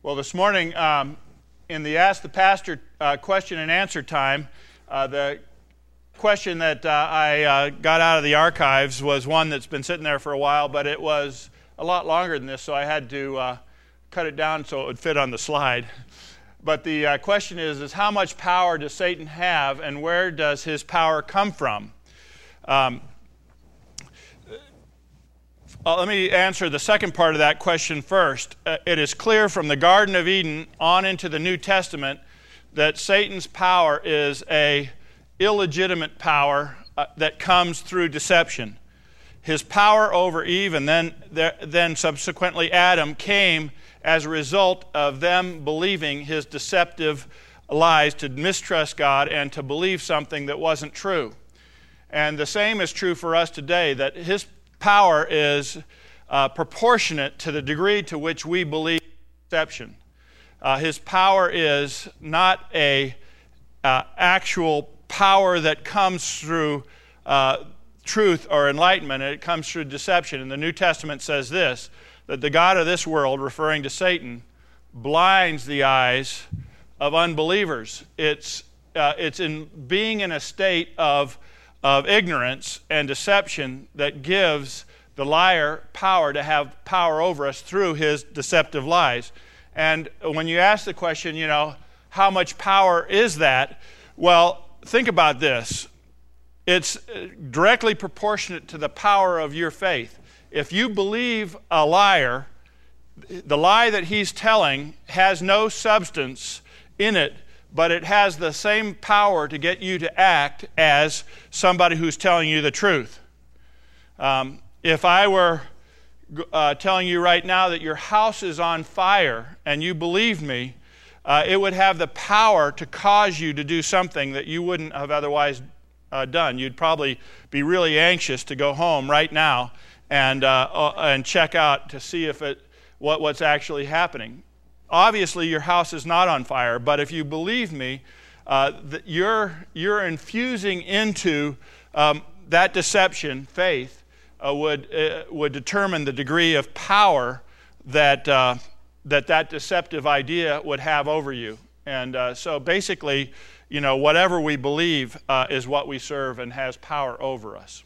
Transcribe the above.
Well, this morning, um, in the Ask the Pastor uh, question and answer time, uh, the question that uh, I uh, got out of the archives was one that's been sitting there for a while, but it was a lot longer than this, so I had to uh, cut it down so it would fit on the slide. But the uh, question is, is how much power does Satan have, and where does his power come from? Um, uh, let me answer the second part of that question first. Uh, it is clear from the Garden of Eden on into the New Testament that Satan's power is a illegitimate power uh, that comes through deception. His power over Eve and then, then subsequently Adam came as a result of them believing his deceptive lies to mistrust God and to believe something that wasn't true. And the same is true for us today that his power is uh, proportionate to the degree to which we believe deception. Uh, his power is not a uh, actual power that comes through uh, truth or enlightenment, it comes through deception. And the New Testament says this that the God of this world, referring to Satan, blinds the eyes of unbelievers. It's, uh, it's in being in a state of of ignorance and deception that gives the liar power to have power over us through his deceptive lies. And when you ask the question, you know, how much power is that? Well, think about this. It's uh, directly proportionate to the power of your faith. If you believe a liar, the lie that he's telling has no substance in it but it has the same power to get you to act as somebody who's telling you the truth. Um, if I were uh, telling you right now that your house is on fire and you believed me, uh, it would have the power to cause you to do something that you wouldn't have otherwise uh, done. You'd probably be really anxious to go home right now and, uh, uh, and check out to see if it, what, what's actually happening obviously your house is not on fire, but if you believe me, uh, you're, you're infusing into um, that deception, faith, uh, would, uh, would determine the degree of power that, uh, that that deceptive idea would have over you. And uh, so basically, you know, whatever we believe uh, is what we serve and has power over us.